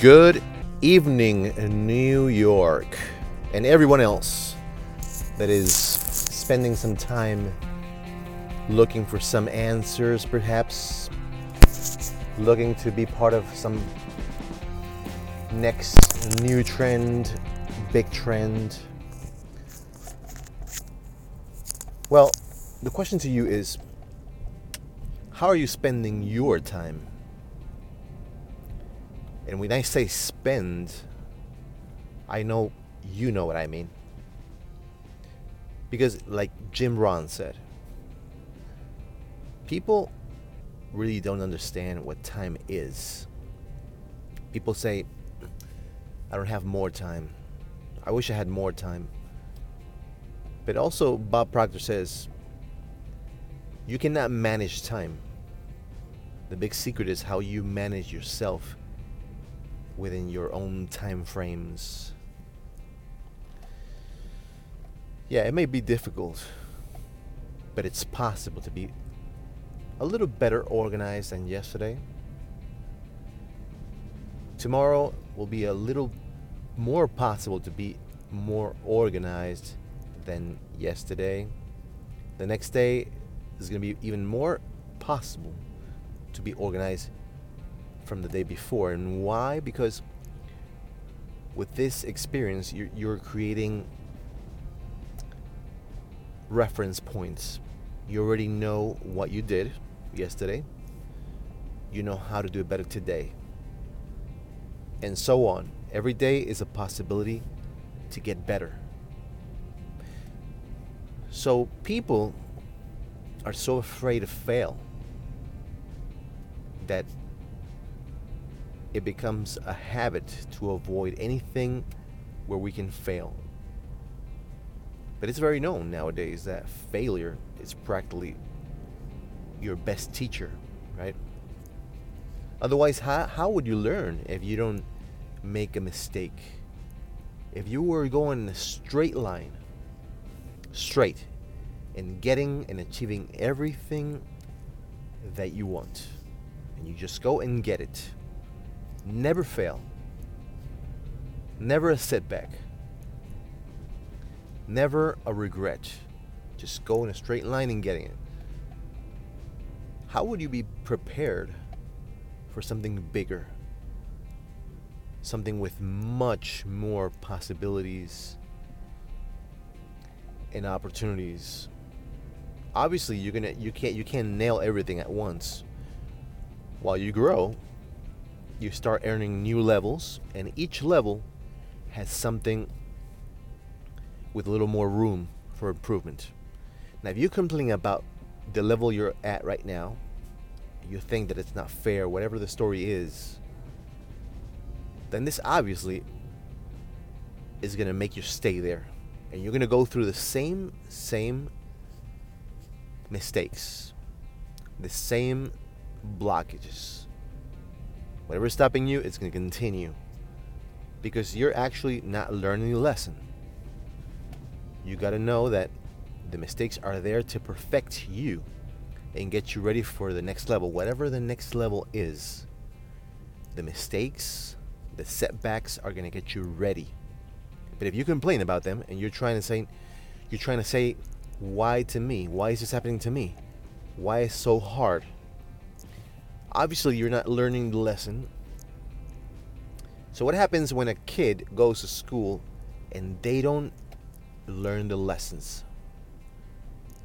Good evening, New York, and everyone else that is spending some time looking for some answers, perhaps looking to be part of some next new trend, big trend. Well, the question to you is how are you spending your time? And when I say spend, I know you know what I mean. Because, like Jim Rohn said, people really don't understand what time is. People say, I don't have more time. I wish I had more time. But also, Bob Proctor says, you cannot manage time. The big secret is how you manage yourself within your own time frames. Yeah, it may be difficult, but it's possible to be a little better organized than yesterday. Tomorrow will be a little more possible to be more organized than yesterday. The next day is going to be even more possible to be organized from the day before. And why? Because with this experience, you're, you're creating reference points. You already know what you did yesterday, you know how to do it better today, and so on. Every day is a possibility to get better. So people are so afraid to fail that it becomes a habit to avoid anything where we can fail. But it's very known nowadays that failure is practically your best teacher, right? Otherwise, how, how would you learn if you don't make a mistake? If you were going in a straight line, straight, and getting and achieving everything that you want, and you just go and get it, never fail, never a setback, never a regret, just go in a straight line and getting it. How would you be prepared for something bigger? Something with much more possibilities and opportunities. Obviously, you're gonna you can't you can't nail everything at once. While you grow, you start earning new levels, and each level has something with a little more room for improvement. Now, if you're complaining about the level you're at right now, you think that it's not fair, whatever the story is, then this obviously is going to make you stay there. And you're going to go through the same, same mistakes, the same blockages. Whatever's stopping you, it's going to continue. Because you're actually not learning the lesson. You got to know that the mistakes are there to perfect you and get you ready for the next level, whatever the next level is. The mistakes, the setbacks are going to get you ready. But if you complain about them and you're trying to say you're trying to say why to me? Why is this happening to me? Why is so hard? Obviously, you're not learning the lesson. So what happens when a kid goes to school and they don't learn the lessons?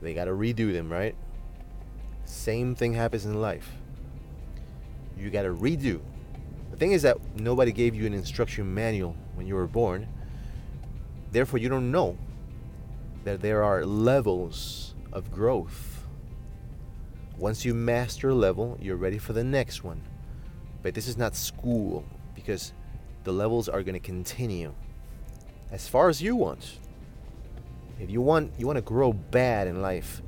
They got to redo them, right? Same thing happens in life. You got to redo. The thing is that nobody gave you an instruction manual when you were born. Therefore, you don't know that there are levels of growth. Once you master a level, you're ready for the next one. But this is not school because the levels are going to continue as far as you want. If you want you want to grow bad in life,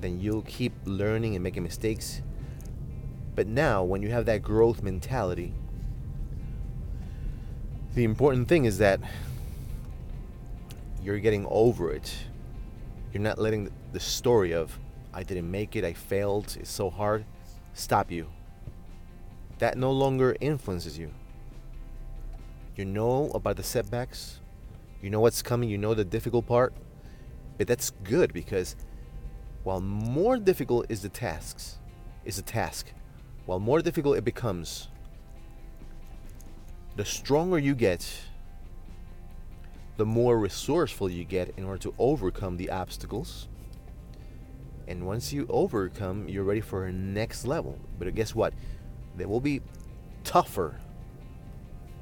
then you'll keep learning and making mistakes. But now, when you have that growth mentality, the important thing is that you're getting over it. You're not letting the story of, I didn't make it, I failed, it's so hard, stop you. That no longer influences you. You know about the setbacks. You know what's coming. You know the difficult part. But that's good because while more difficult is the tasks, is the task, while more difficult it becomes, the stronger you get, the more resourceful you get in order to overcome the obstacles. And once you overcome, you're ready for a next level. But guess what? There will be tougher,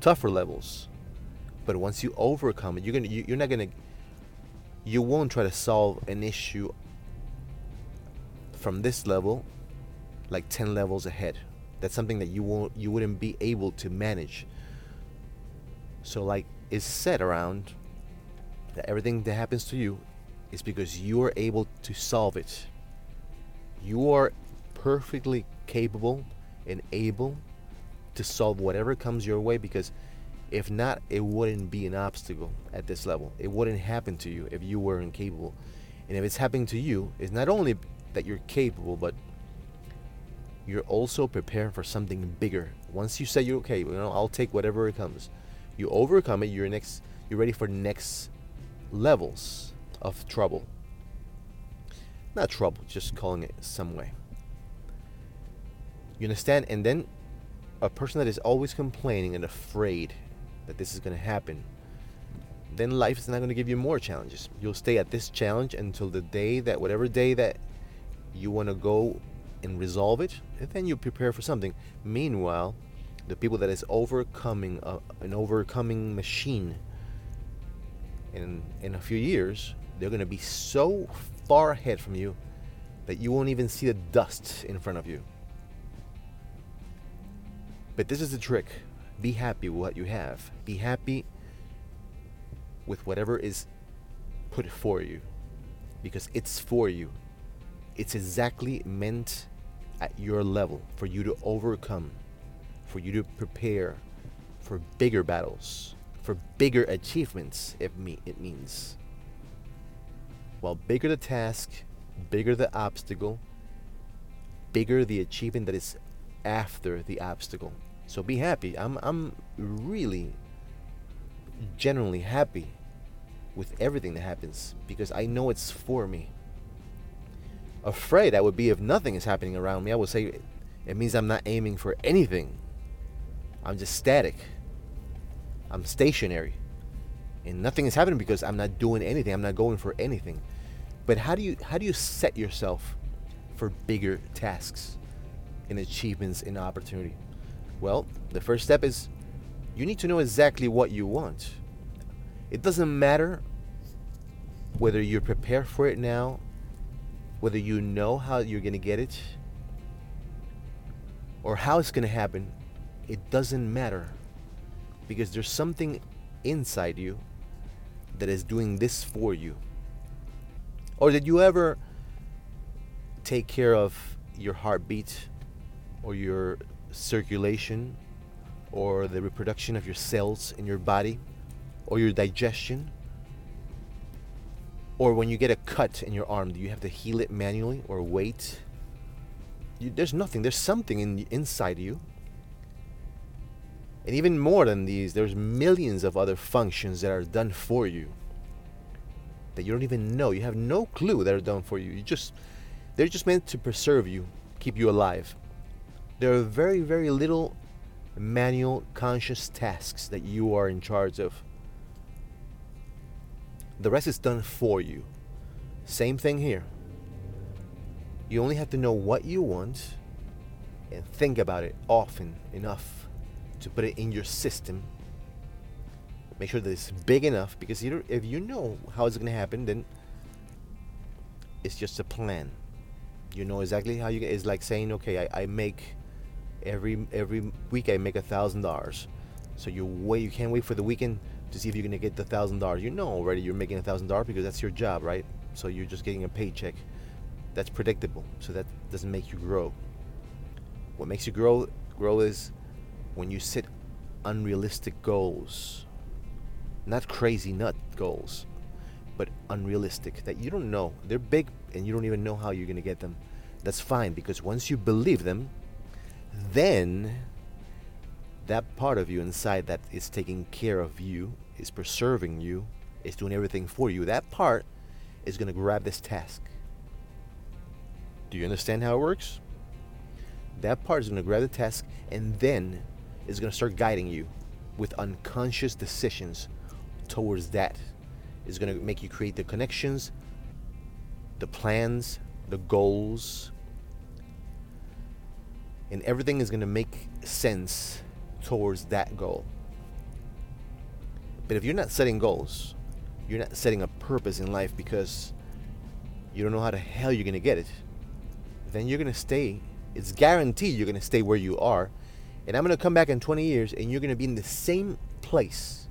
tougher levels. But once you overcome it, you're gonna, you, you're not gonna, you won't try to solve an issue from this level, like ten levels ahead. That's something that you won't, you wouldn't be able to manage. So, like it's said around, that everything that happens to you is because you are able to solve it. You are perfectly capable and able to solve whatever comes your way because if not, it wouldn't be an obstacle at this level. It wouldn't happen to you if you were incapable. And if it's happening to you, it's not only that you're capable, but you're also preparing for something bigger. Once you say you're okay, you know, I'll take whatever it comes. You overcome it, you're next you're ready for next levels of trouble. Not trouble, just calling it some way. You understand? And then a person that is always complaining and afraid that this is going to happen, then life is not going to give you more challenges. You'll stay at this challenge until the day that, whatever day that you want to go and resolve it, and then you prepare for something. Meanwhile, the people that is overcoming a, an overcoming machine in in a few years, they're going to be so far ahead from you that you won't even see the dust in front of you. But this is the trick. Be happy with what you have. Be happy with whatever is put for you because it's for you. It's exactly meant at your level for you to overcome, for you to prepare for bigger battles for bigger achievements, if me it means. While bigger the task, bigger the obstacle, bigger the achievement that is after the obstacle. So be happy. I'm I'm really genuinely happy with everything that happens because I know it's for me. Afraid I would be if nothing is happening around me. I would say it means I'm not aiming for anything. I'm just static. I'm stationary. And nothing is happening because I'm not doing anything. I'm not going for anything. But how do you how do you set yourself for bigger tasks and achievements and opportunity? Well, the first step is you need to know exactly what you want. It doesn't matter whether you're prepared for it now, whether you know how you're going to get it, or how it's going to happen. It doesn't matter because there's something inside you that is doing this for you. Or did you ever take care of your heartbeat or your circulation or the reproduction of your cells in your body or your digestion? Or when you get a cut in your arm, do you have to heal it manually or wait? You, there's nothing. There's something in inside you and even more than these, there's millions of other functions that are done for you that you don't even know. You have no clue that are done for you. You just they're just meant to preserve you, keep you alive. There are very, very little manual conscious tasks that you are in charge of. The rest is done for you. Same thing here. You only have to know what you want and think about it often enough to put it in your system. Make sure that it's big enough because if you know how it's going to happen, then it's just a plan. You know exactly how you get. It's like saying, okay, I, I make every every week I make a thousand dollars. So you wait, you can't wait for the weekend to see if you're gonna get the thousand dollars. You know already you're making a thousand dollars because that's your job, right? So you're just getting a paycheck. That's predictable. So that doesn't make you grow. What makes you grow grow is when you set unrealistic goals, not crazy nut goals, but unrealistic that you don't know. They're big and you don't even know how you're going to get them. That's fine because once you believe them, then that part of you inside that is taking care of you, is preserving you, is doing everything for you, that part is going to grab this task. Do you understand how it works? That part is going to grab the task and then is going to start guiding you with unconscious decisions towards that. Is going to make you create the connections, the plans, the goals, and everything is going to make sense towards that goal. But if you're not setting goals, you're not setting a purpose in life because you don't know how the hell you're going to get it, then you're going to stay. It's guaranteed you're going to stay where you are. And I'm going to come back in 20 years and you're going to be in the same place.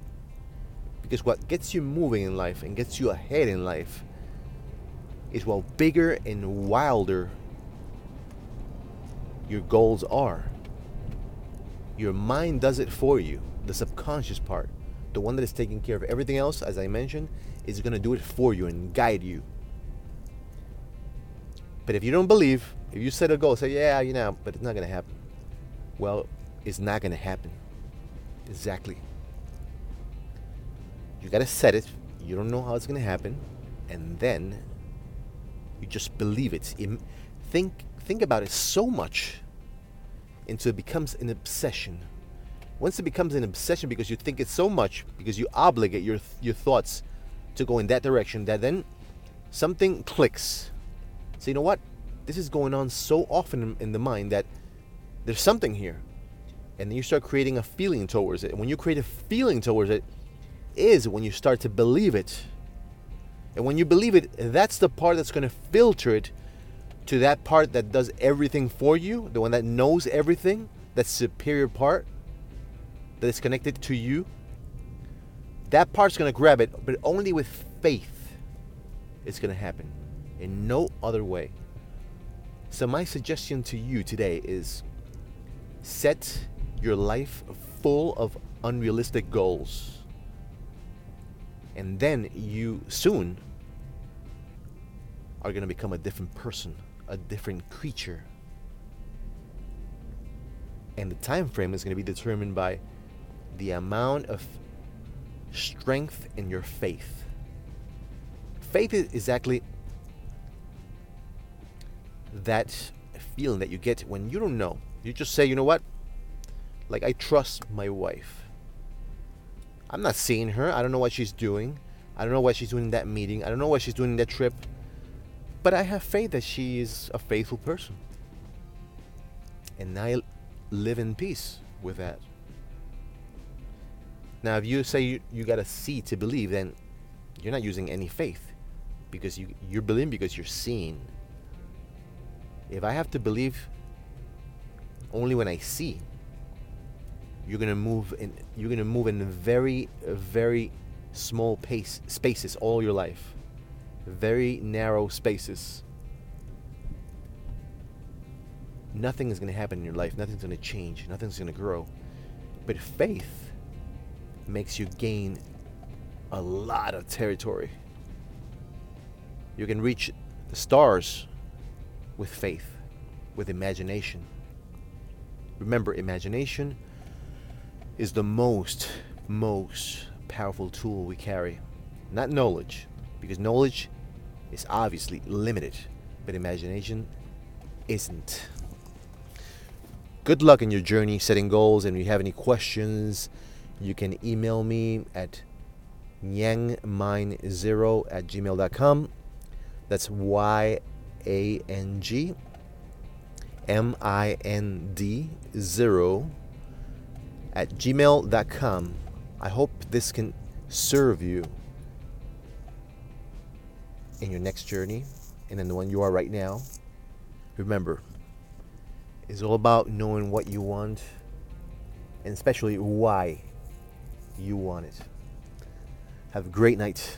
Because what gets you moving in life and gets you ahead in life is what bigger and wilder your goals are. Your mind does it for you, the subconscious part, the one that is taking care of everything else, as I mentioned, is going to do it for you and guide you. But if you don't believe, if you set a goal, say, yeah, you know, but it's not going to happen. Well, it's not going to happen. Exactly. You got to set it. You don't know how it's going to happen. And then you just believe it. Think think about it so much until it becomes an obsession. Once it becomes an obsession because you think it so much, because you obligate your your thoughts to go in that direction, that then something clicks. So you know what? This is going on so often in the mind that there's something here. And then you start creating a feeling towards it. And when you create a feeling towards it, is when you start to believe it. And when you believe it, that's the part that's going to filter it to that part that does everything for you, the one that knows everything, that superior part that is connected to you, that part's going to grab it, but only with faith it's going to happen. In no other way. So, my suggestion to you today is set your life full of unrealistic goals. And then you soon are going to become a different person a different creature. And the time frame is going to be determined by the amount of strength in your faith. Faith is exactly that feeling that you get when you don't know. You just say, you know what? Like, I trust my wife. I'm not seeing her. I don't know what she's doing. I don't know what she's doing in that meeting. I don't know what she's doing in that trip. But I have faith that she is a faithful person. And I live in peace with that. Now, if you say you, you got to see to believe, then you're not using any faith because you, you're believing because you're seeing. If I have to believe only when I see, you're gonna move in. You're gonna move in very, very small pace spaces all your life very narrow spaces. Nothing is to happen in your life. Nothing's to change. Nothing's to grow. But faith makes you gain a lot of territory. You can reach the stars with faith, with imagination. Remember, imagination is the most, most powerful tool we carry. Not knowledge, because knowledge is obviously limited, but imagination isn't. Good luck in your journey setting goals, and if you have any questions, you can email me at yangmind0 at gmail.com. That's Y A N G M I N D 0 at gmail.com. I hope this can serve you in your next journey and in the one you are right now, remember, it's all about knowing what you want and especially why you want it. Have a great night.